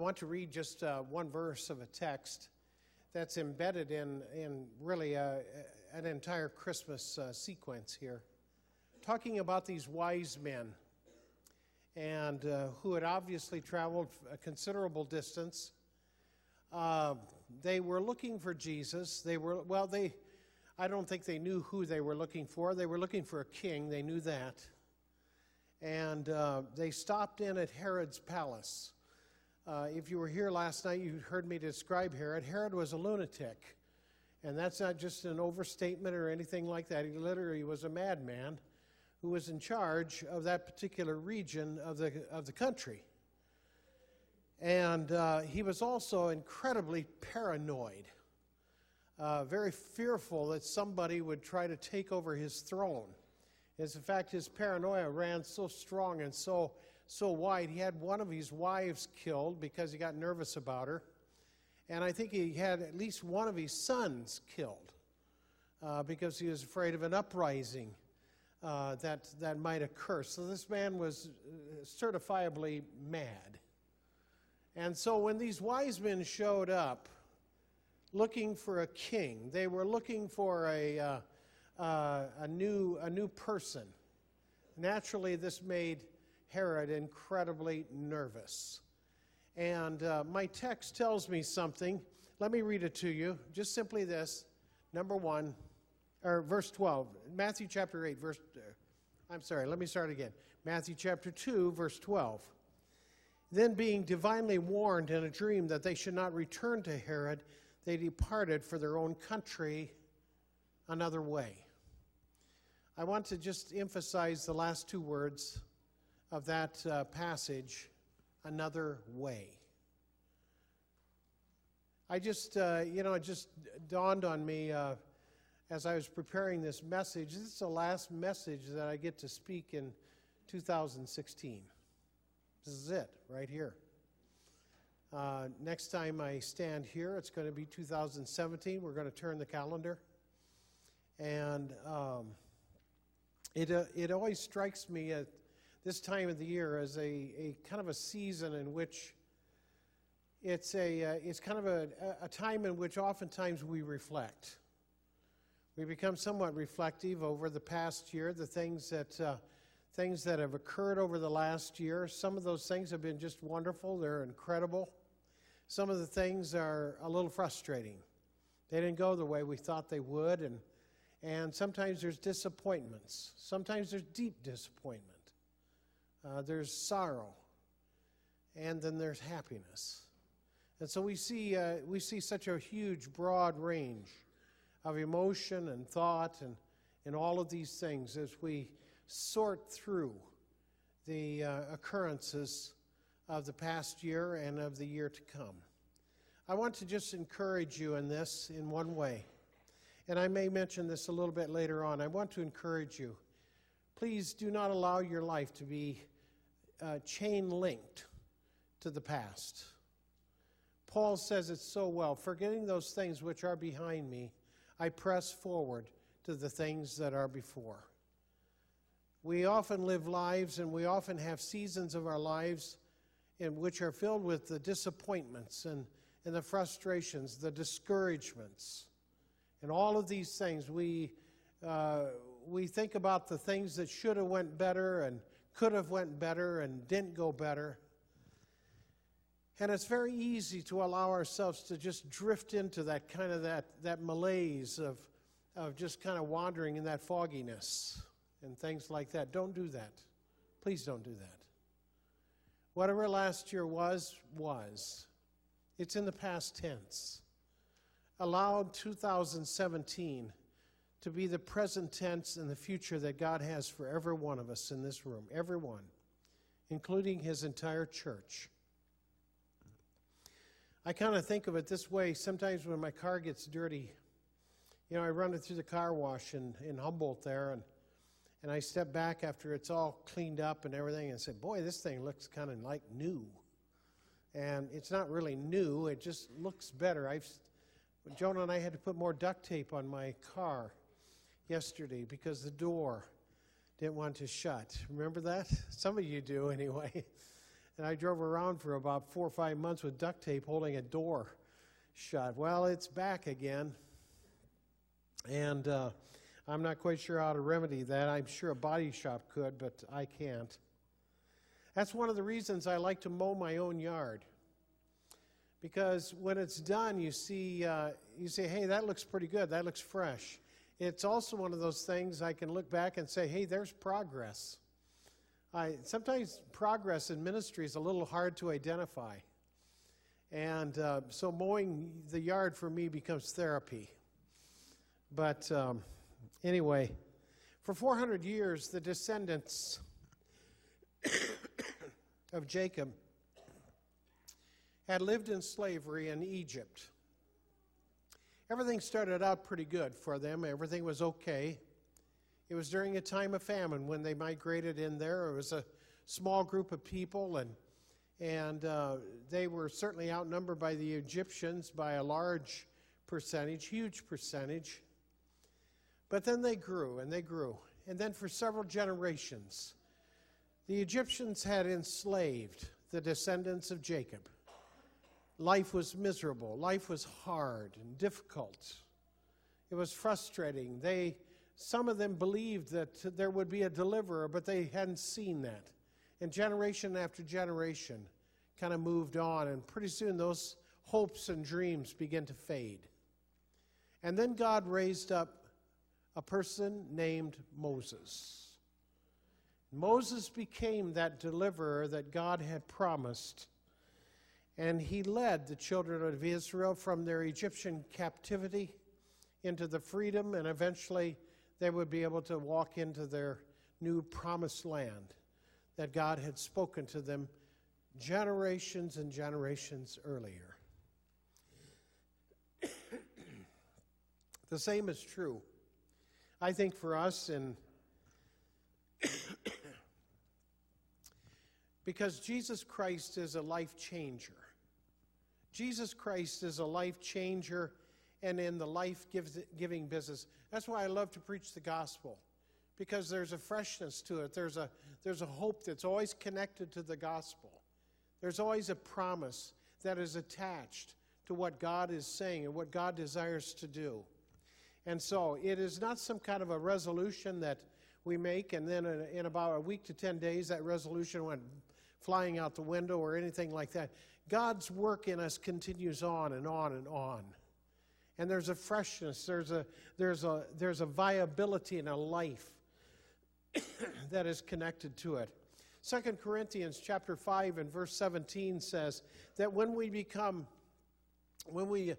I want to read just uh, one verse of a text that's embedded in, in really a, an entire Christmas uh, sequence here, talking about these wise men and uh, who had obviously traveled a considerable distance. Uh, they were looking for Jesus. They were, well, they, I don't think they knew who they were looking for. They were looking for a king, they knew that. And uh, they stopped in at Herod's palace. Uh, if you were here last night, you heard me describe Herod. Herod was a lunatic. And that's not just an overstatement or anything like that. He literally was a madman who was in charge of that particular region of the, of the country. And uh, he was also incredibly paranoid, uh, very fearful that somebody would try to take over his throne. As in fact, his paranoia ran so strong and so so wide. He had one of his wives killed because he got nervous about her. And I think he had at least one of his sons killed uh, because he was afraid of an uprising uh, that, that might occur. So this man was uh, certifiably mad. And so when these wise men showed up looking for a king, they were looking for a, uh, uh, a, new, a new person. Naturally, this made Herod incredibly nervous. And uh, my text tells me something. Let me read it to you. Just simply this. Number one, or verse 12, Matthew chapter 8, verse, uh, I'm sorry, let me start again. Matthew chapter 2, verse 12. Then, being divinely warned in a dream that they should not return to Herod, they departed for their own country another way. I want to just emphasize the last two words of that uh, passage another way. I just, uh, you know, it just dawned on me uh, as I was preparing this message. This is the last message that I get to speak in 2016. This is it, right here. Uh, next time I stand here, it's going to be 2017. We're going to turn the calendar. And um, it, uh, it always strikes me at this time of the year as a, a kind of a season in which it's, a, uh, it's kind of a, a time in which oftentimes we reflect. We become somewhat reflective over the past year, the things that, uh, things that have occurred over the last year. Some of those things have been just wonderful, they're incredible. Some of the things are a little frustrating. They didn't go the way we thought they would, and, and sometimes there's disappointments. Sometimes there's deep disappointment uh, there's sorrow, and then there's happiness. And so we see, uh, we see such a huge, broad range of emotion and thought and, and all of these things as we sort through the uh, occurrences of the past year and of the year to come. I want to just encourage you in this in one way. And I may mention this a little bit later on. I want to encourage you. Please do not allow your life to be uh, chain linked to the past. Paul says it so well forgetting those things which are behind me, I press forward to the things that are before. We often live lives and we often have seasons of our lives in which are filled with the disappointments and, and the frustrations, the discouragements, and all of these things. We, uh, we think about the things that should have went better and could have went better and didn't go better. And it's very easy to allow ourselves to just drift into that kind of that, that malaise of, of just kind of wandering in that fogginess and things like that. Don't do that. Please don't do that. Whatever last year was, was. It's in the past tense. Allow 2017 to be the present tense and the future that God has for every one of us in this room, everyone, including His entire church. I kind of think of it this way sometimes when my car gets dirty, you know, I run it through the car wash in, in Humboldt there, and, and I step back after it's all cleaned up and everything and say, Boy, this thing looks kind of like new. And it's not really new, it just looks better. I've, Jonah and I had to put more duct tape on my car yesterday because the door didn't want to shut. Remember that? Some of you do anyway. And I drove around for about four or five months with duct tape holding a door shut. Well, it's back again. And uh, I'm not quite sure how to remedy that. I'm sure a body shop could, but I can't. That's one of the reasons I like to mow my own yard. Because when it's done, you see, uh, you say, hey, that looks pretty good. That looks fresh. It's also one of those things I can look back and say, hey, there's progress. I, sometimes progress in ministry is a little hard to identify. And uh, so mowing the yard for me becomes therapy. But um, anyway, for 400 years, the descendants of Jacob had lived in slavery in Egypt. Everything started out pretty good for them, everything was okay. It was during a time of famine when they migrated in there. It was a small group of people, and, and uh, they were certainly outnumbered by the Egyptians by a large percentage, huge percentage. But then they grew and they grew. And then for several generations, the Egyptians had enslaved the descendants of Jacob. Life was miserable, life was hard and difficult. It was frustrating. They, some of them believed that there would be a deliverer, but they hadn't seen that. And generation after generation kind of moved on, and pretty soon those hopes and dreams began to fade. And then God raised up a person named Moses. Moses became that deliverer that God had promised, and he led the children of Israel from their Egyptian captivity into the freedom, and eventually they would be able to walk into their new promised land that God had spoken to them generations and generations earlier. the same is true I think for us, and because Jesus Christ is a life changer. Jesus Christ is a life changer and in the life giving business. That's why I love to preach the gospel because there's a freshness to it. There's a, there's a hope that's always connected to the gospel. There's always a promise that is attached to what God is saying and what God desires to do. And so it is not some kind of a resolution that we make, and then in, in about a week to 10 days, that resolution went flying out the window or anything like that. God's work in us continues on and on and on. And there's a freshness, there's a, there's a, there's a viability and a life that is connected to it. 2 Corinthians chapter 5 and verse 17 says that when we become, when we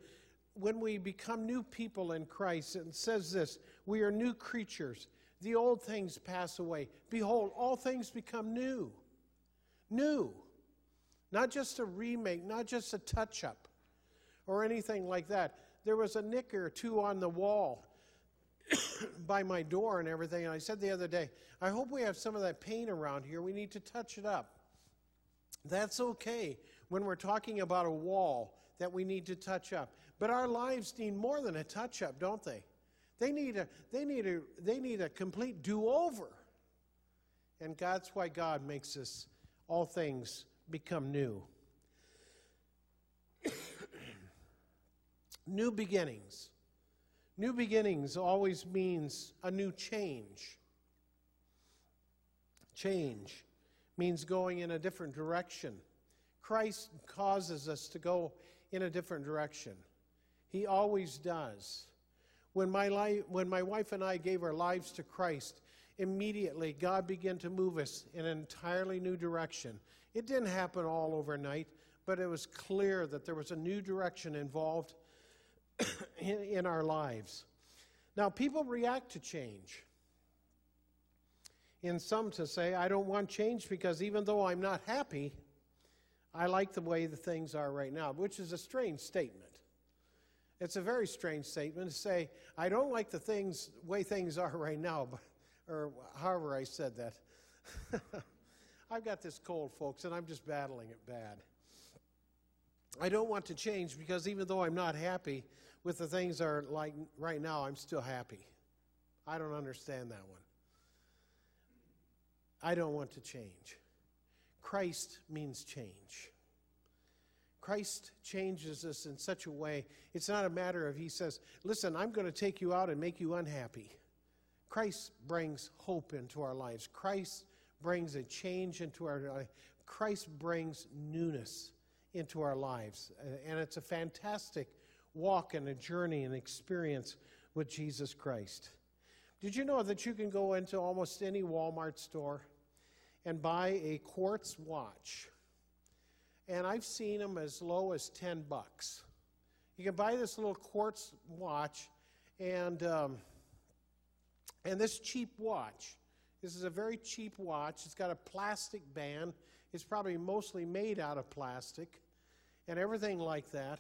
when we become new people in Christ, it says this we are new creatures. The old things pass away. Behold, all things become new. New. Not just a remake, not just a touch up or anything like that. There was a nick or two on the wall by my door and everything. And I said the other day, I hope we have some of that paint around here. We need to touch it up. That's okay when we're talking about a wall that we need to touch up. But our lives need more than a touch up, don't they? They need a, they need a, they need a complete do over. And that's why God makes us all things become new. new beginnings. New beginnings always means a new change. Change means going in a different direction. Christ causes us to go in a different direction. He always does. When my, life, when my wife and I gave our lives to Christ, immediately God began to move us in an entirely new direction. It didn't happen all overnight, but it was clear that there was a new direction involved in, in our lives. Now, people react to change. In some to say, I don't want change because even though I'm not happy, I like the way the things are right now, which is a strange statement. It's a very strange statement to say, I don't like the things, way things are right now, but, or however I said that. I've got this cold, folks, and I'm just battling it bad. I don't want to change because even though I'm not happy with the things that are like right now, I'm still happy. I don't understand that one. I don't want to change. Christ means change. Christ changes us in such a way, it's not a matter of He says, Listen, I'm going to take you out and make you unhappy. Christ brings hope into our lives. Christ brings a change into our life. Christ brings newness into our lives. And it's a fantastic walk and a journey and experience with Jesus Christ. Did you know that you can go into almost any Walmart store and buy a quartz watch? And I've seen them as low as 10 bucks. You can buy this little quartz watch, and, um, and this cheap watch. This is a very cheap watch. It's got a plastic band. It's probably mostly made out of plastic and everything like that.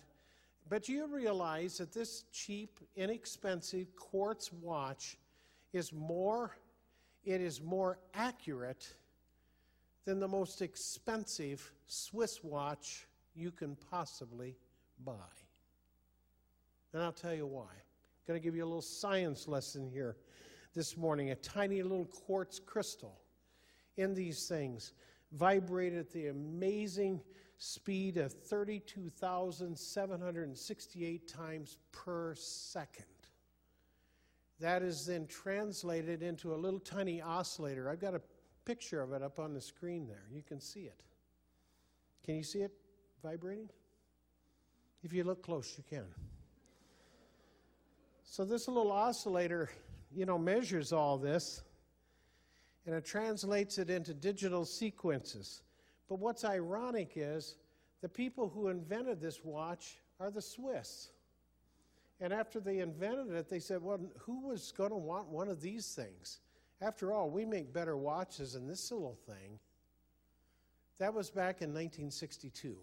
But you realize that this cheap, inexpensive quartz watch is more, it is more accurate than the most expensive Swiss watch you can possibly buy. And I'll tell you why. I'm going to give you a little science lesson here this morning. A tiny little quartz crystal in these things vibrated at the amazing speed of 32,768 times per second. That is then translated into a little tiny oscillator. I've got a picture of it up on the screen there. You can see it. Can you see it vibrating? If you look close, you can. So this little oscillator, you know, measures all this and it translates it into digital sequences. But what's ironic is the people who invented this watch are the Swiss. And after they invented it, they said, well, who was going to want one of these things? After all, we make better watches than this little thing. That was back in 1962.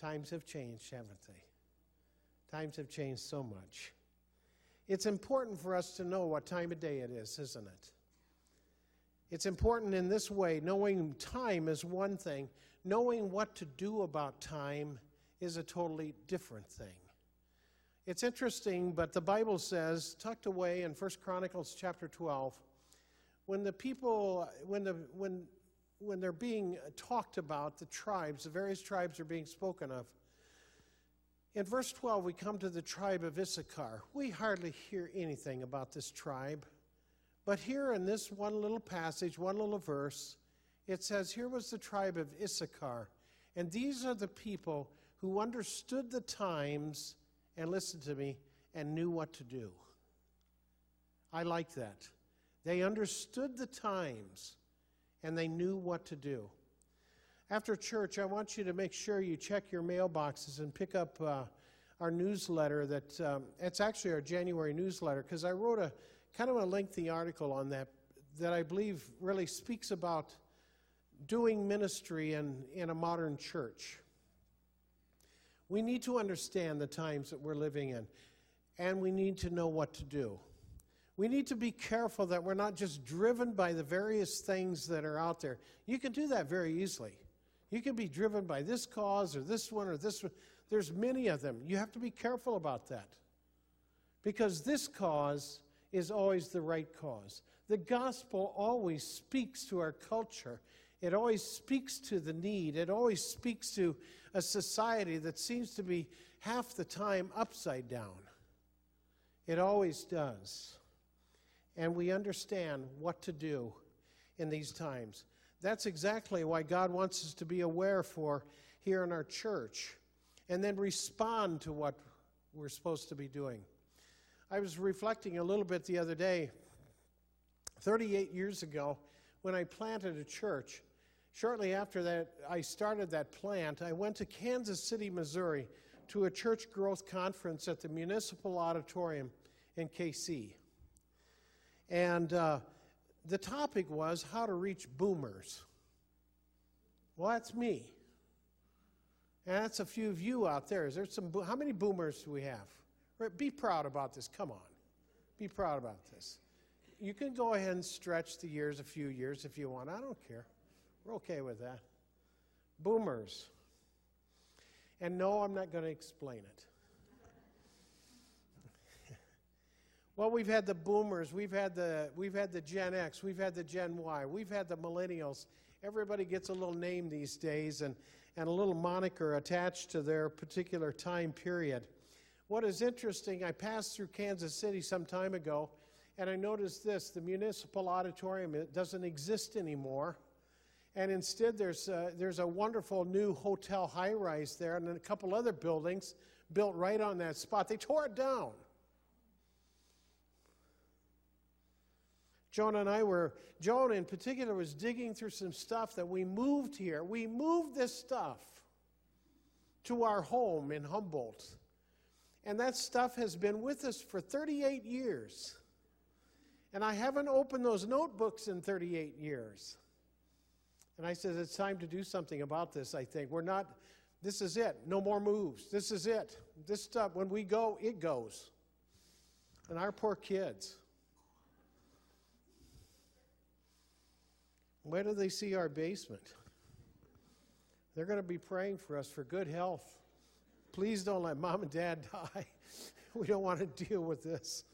Times have changed, haven't they? Times have changed so much. It's important for us to know what time of day it is, isn't it? It's important in this way. Knowing time is one thing, knowing what to do about time is a totally different thing. It's interesting, but the Bible says, tucked away in 1 Chronicles chapter 12, when the people, when, the, when, when they're being talked about, the tribes, the various tribes are being spoken of, in verse 12, we come to the tribe of Issachar. We hardly hear anything about this tribe. But here in this one little passage, one little verse, it says, Here was the tribe of Issachar. And these are the people who understood the times, and listened to me, and knew what to do. I like that. They understood the times, and they knew what to do. After church, I want you to make sure you check your mailboxes and pick up uh, our newsletter. That um, it's actually our January newsletter because I wrote a kind of a lengthy article on that that I believe really speaks about doing ministry in, in a modern church. We need to understand the times that we're living in, and we need to know what to do. We need to be careful that we're not just driven by the various things that are out there. You can do that very easily. You can be driven by this cause or this one or this one. There's many of them. You have to be careful about that. Because this cause is always the right cause. The gospel always speaks to our culture. It always speaks to the need. It always speaks to a society that seems to be half the time upside down. It always does. And we understand what to do in these times. That's exactly why God wants us to be aware for here in our church and then respond to what we're supposed to be doing. I was reflecting a little bit the other day. 38 years ago, when I planted a church, shortly after that, I started that plant. I went to Kansas City, Missouri, to a church growth conference at the Municipal Auditorium in KC. And uh, the topic was how to reach boomers. Well, that's me. And that's a few of you out there. Is there some? How many boomers do we have? Be proud about this. Come on. Be proud about this. You can go ahead and stretch the years a few years if you want. I don't care. We're okay with that. Boomers. And no, I'm not going to explain it. Well, we've had the boomers, we've had the we've had the Gen X, we've had the Gen Y, we've had the millennials, everybody gets a little name these days and, and a little moniker attached to their particular time period. What is interesting, I passed through Kansas City some time ago, and I noticed this the municipal auditorium it doesn't exist anymore. And instead, there's a, there's a wonderful new hotel high rise there and a couple other buildings built right on that spot. They tore it down. Joan and I were, Joan in particular was digging through some stuff that we moved here. We moved this stuff to our home in Humboldt. And that stuff has been with us for 38 years. And I haven't opened those notebooks in 38 years. And I said, it's time to do something about this, I think. We're not, this is it. No more moves. This is it. This stuff, when we go, it goes. And our poor kids. Where do they see our basement? They're going to be praying for us for good health. Please don't let mom and dad die. we don't want to deal with this.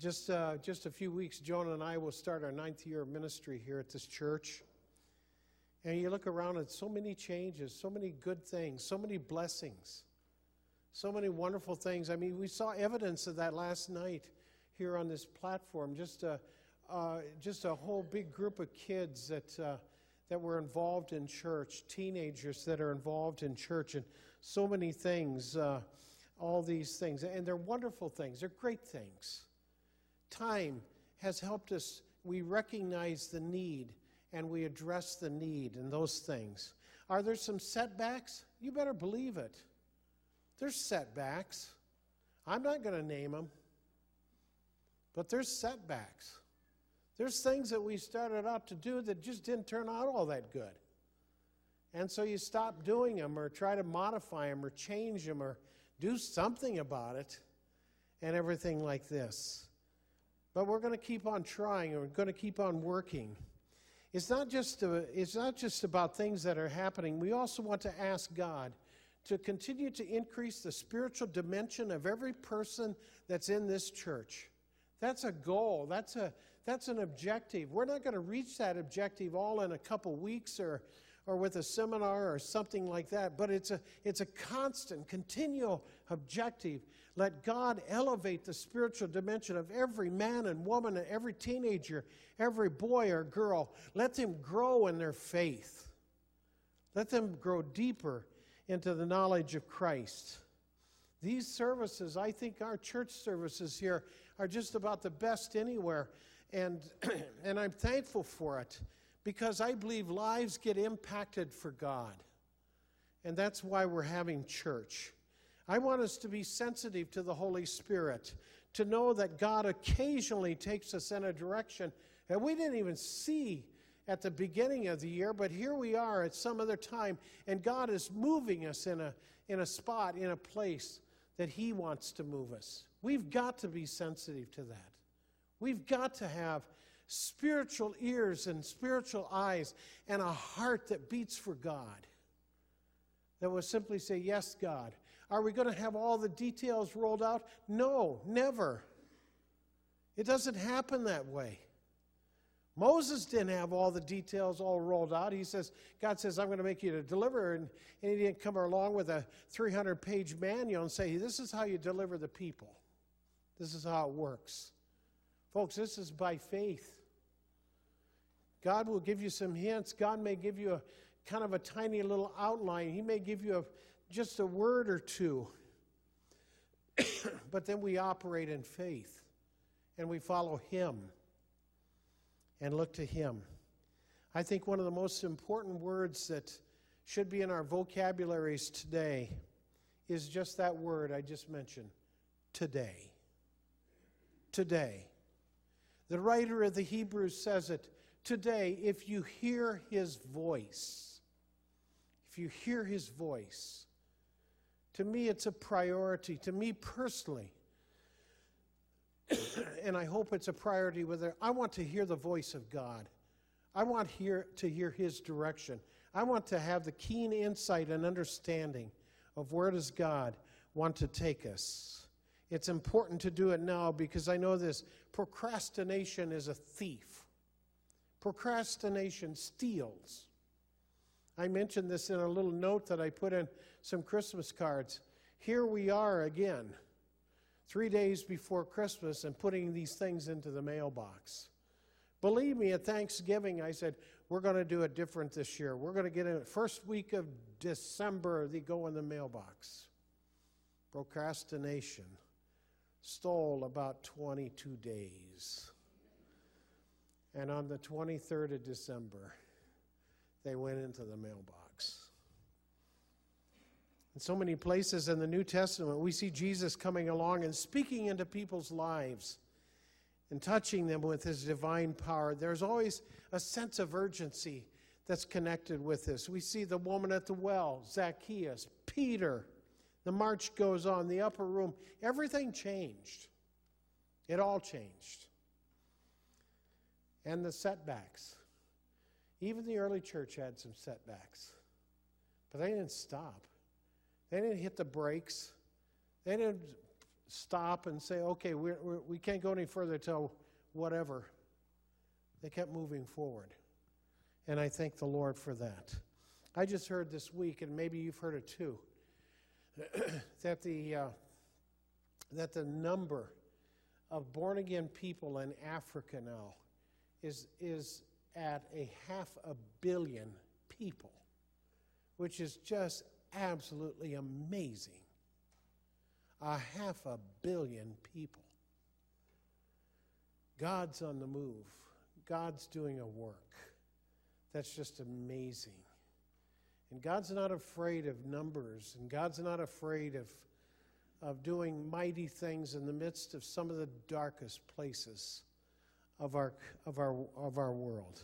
Just, uh, just a few weeks, Joan and I will start our ninth year of ministry here at this church. And you look around at so many changes, so many good things, so many blessings, so many wonderful things. I mean, we saw evidence of that last night here on this platform. Just a, uh, just a whole big group of kids that, uh, that were involved in church, teenagers that are involved in church, and so many things, uh, all these things. And they're wonderful things, they're great things. Time has helped us, we recognize the need and we address the need and those things. Are there some setbacks? You better believe it. There's setbacks. I'm not going to name them, but there's setbacks. There's things that we started out to do that just didn't turn out all that good. And so you stop doing them or try to modify them or change them or do something about it and everything like this. But we're going to keep on trying and we're going to keep on working. It's not, just a, it's not just about things that are happening. We also want to ask God to continue to increase the spiritual dimension of every person that's in this church. That's a goal. That's a, that's an objective. We're not going to reach that objective all in a couple weeks or, or with a seminar or something like that, but it's a, it's a constant, continual objective. Let God elevate the spiritual dimension of every man and woman, and every teenager, every boy or girl. Let them grow in their faith. Let them grow deeper into the knowledge of Christ. These services, I think our church services here, are just about the best anywhere and, and I'm thankful for it because I believe lives get impacted for God. And that's why we're having church. I want us to be sensitive to the Holy Spirit, to know that God occasionally takes us in a direction that we didn't even see at the beginning of the year, but here we are at some other time, and God is moving us in a, in a spot, in a place that He wants to move us. We've got to be sensitive to that. We've got to have spiritual ears and spiritual eyes and a heart that beats for God. That will simply say, Yes, God. Are we going to have all the details rolled out? No, never. It doesn't happen that way. Moses didn't have all the details all rolled out. He says, God says, I'm going to make you to deliver. And, and he didn't come along with a 300 page manual and say, This is how you deliver the people. This is how it works. Folks, this is by faith. God will give you some hints. God may give you a kind of a tiny little outline. He may give you a, just a word or two. but then we operate in faith and we follow Him and look to Him. I think one of the most important words that should be in our vocabularies today is just that word I just mentioned today. Today. The writer of the Hebrews says it today if you hear his voice, if you hear his voice, to me it's a priority, to me personally. and I hope it's a priority with it. I want to hear the voice of God. I want hear, to hear his direction. I want to have the keen insight and understanding of where does God want to take us. It's important to do it now because I know this procrastination is a thief. Procrastination steals. I mentioned this in a little note that I put in some Christmas cards. Here we are again, three days before Christmas, and putting these things into the mailbox. Believe me, at Thanksgiving, I said, we're going to do it different this year. We're going to get it first week of December, they go in the mailbox. Procrastination stole about 22 days. And on the 23rd of December, they went into the mailbox. In so many places in the New Testament, we see Jesus coming along and speaking into people's lives and touching them with his divine power. There's always a sense of urgency that's connected with this. We see the woman at the well, Zacchaeus, Peter. The march goes on, the upper room. Everything changed. It all changed. And the setbacks. Even the early church had some setbacks. But they didn't stop. They didn't hit the brakes. They didn't stop and say, okay, we're, we're, we can not go any further till whatever. They kept moving forward. And I thank the Lord for that. I just heard this week, and maybe you've heard it too, that the, uh, that the number of born again people in Africa now is, is at a half a billion people, which is just absolutely amazing. A half a billion people. God's on the move. God's doing a work. That's just amazing. And God's not afraid of numbers, and God's not afraid of, of doing mighty things in the midst of some of the darkest places of our, of, our, of our world.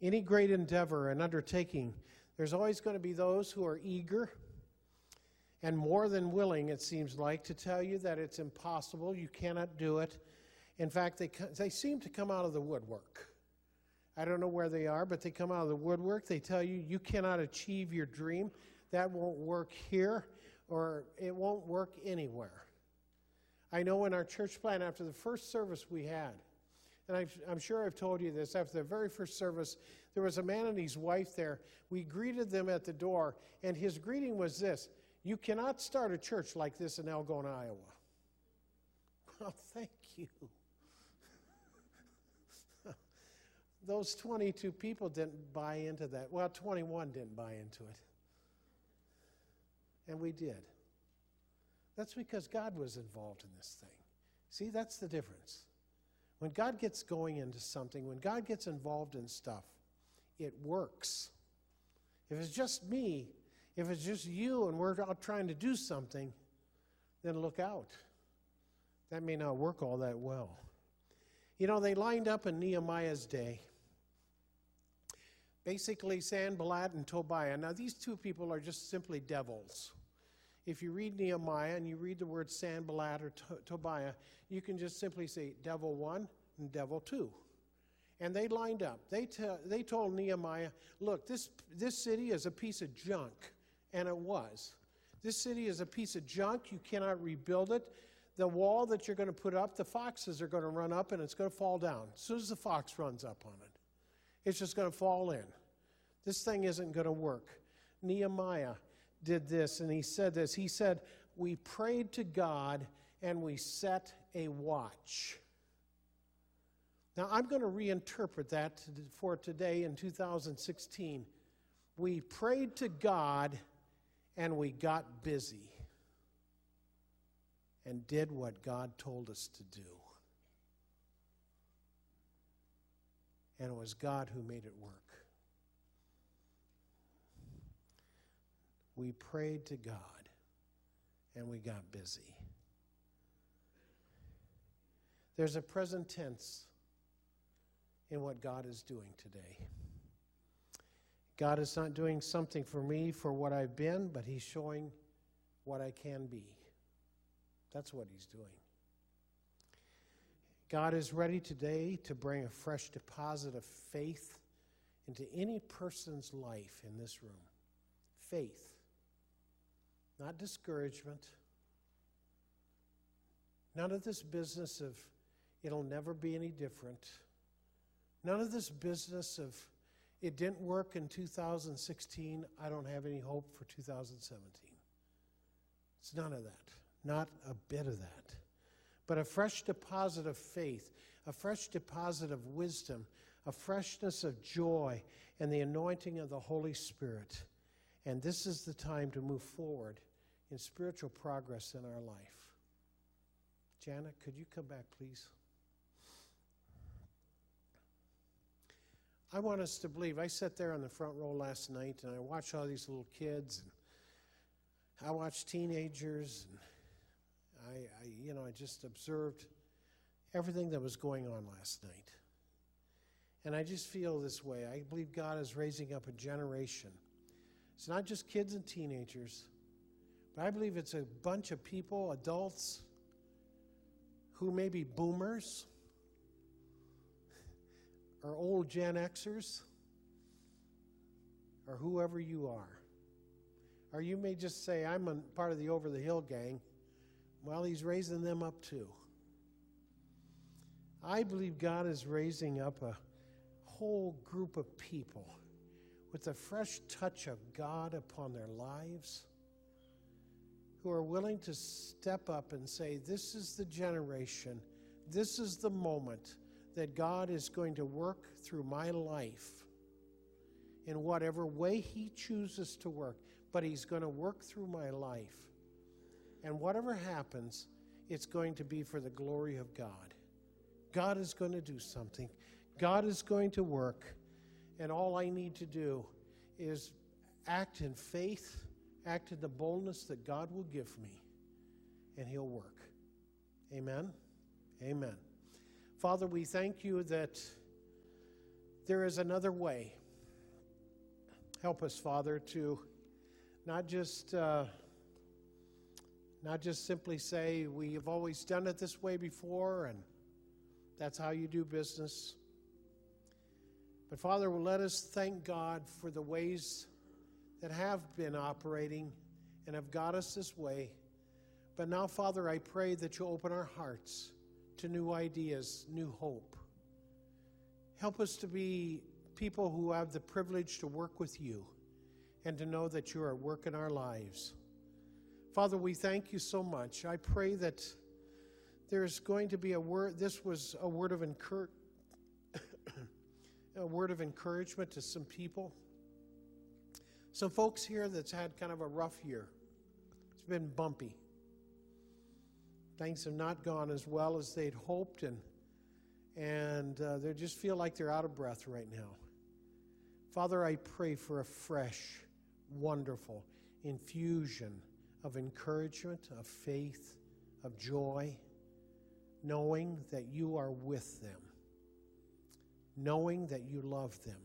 Any great endeavor and undertaking, there's always going to be those who are eager and more than willing, it seems like, to tell you that it's impossible, you cannot do it. In fact, they, they seem to come out of the woodwork. I don't know where they are, but they come out of the woodwork. They tell you, you cannot achieve your dream. That won't work here, or it won't work anywhere. I know in our church plan, after the first service we had, and i am sure I've told you this, after the very first service, there was a man and his wife there. We greeted them at the door, and his greeting was this You cannot start a church like this in Algona, Iowa. Well, thank you. Those 22 people didn't buy into that. Well, 21 didn't buy into it. And we did. That's because God was involved in this thing. See, that's the difference. When God gets going into something, when God gets involved in stuff, it works. If it's just me, if it's just you and we're out trying to do something, then look out. That may not work all that well. You know, they lined up in Nehemiah's day. Basically, Sanballat and Tobiah. Now, these two people are just simply devils. If you read Nehemiah and you read the word Sanballat or to- Tobiah, you can just simply say devil one and devil two. And they lined up. They, t- they told Nehemiah, look, this, this city is a piece of junk. And it was. This city is a piece of junk. You cannot rebuild it. The wall that you're going to put up, the foxes are going to run up and it's going to fall down. As soon as the fox runs up on it, it's just going to fall in. This thing isn't going to work. Nehemiah did this and he said this. He said, We prayed to God and we set a watch. Now, I'm going to reinterpret that for today in 2016. We prayed to God and we got busy and did what God told us to do. And it was God who made it work. We prayed to God and we got busy. There's a present tense in what God is doing today. God is not doing something for me for what I've been, but He's showing what I can be. That's what He's doing. God is ready today to bring a fresh deposit of faith into any person's life in this room. Faith, not discouragement. None of this business of it'll never be any different. None of this business of it didn't work in 2016, I don't have any hope for 2017. It's none of that. Not a bit of that. But a fresh deposit of faith, a fresh deposit of wisdom, a freshness of joy, and the anointing of the Holy Spirit. And this is the time to move forward in spiritual progress in our life. Janet, could you come back, please? I want us to believe. I sat there on the front row last night and I watched all these little kids and I watched teenagers and I, I you know, I just observed everything that was going on last night. And I just feel this way. I believe God is raising up a generation. It's not just kids and teenagers, but I believe it's a bunch of people, adults, who may be boomers or old Gen Xers or whoever you are. Or you may just say, I'm a part of the Over the Hill gang. Well, he's raising them up too. I believe God is raising up a whole group of people with a fresh touch of God upon their lives who are willing to step up and say, This is the generation, this is the moment that God is going to work through my life in whatever way He chooses to work, but He's going to work through my life. And whatever happens, it's going to be for the glory of God. God is going to do something, God is going to work, and all I need to do is act in faith act in the boldness that God will give me, and He'll work. Amen. Amen. Father, we thank you that there is another way. Help us, Father, to not just uh, not just simply say we have always done it this way before, and that's how you do business. But Father, let us thank God for the ways that have been operating and have got us this way. But now, Father, I pray that you open our hearts to new ideas, new hope. Help us to be people who have the privilege to work with you and to know that you are at work in our lives. Father, we thank you so much. I pray that there's going to be a word, this was a word of encouragement. a word of encouragement to some people. Some folks here that's had kind of a rough year. It's been bumpy. Things have not gone as well as they'd hoped, and and uh, they just feel like they're out of breath right now. Father, I pray for a fresh, wonderful infusion of encouragement, of faith, of joy, knowing that you are with them, knowing that you love them.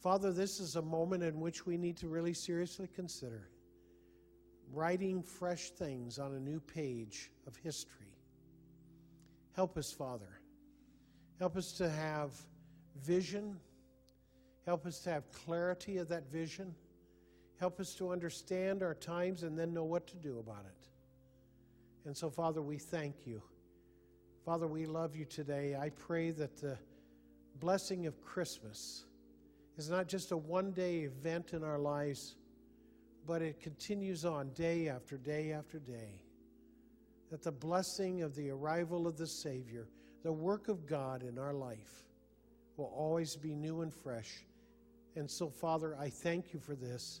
Father, this is a moment in which we need to really seriously consider writing fresh things on a new page of history. Help us, Father. Help us to have vision. Help us to have clarity of that vision. Help us to understand our times and then know what to do about it. And so, Father, we thank you. Father, we love you today. I pray that the blessing of Christmas is not just a one day event in our lives, but it continues on day after day after day. That the blessing of the arrival of the Savior, the work of God in our life, will always be new and fresh. And so, Father, I thank you for this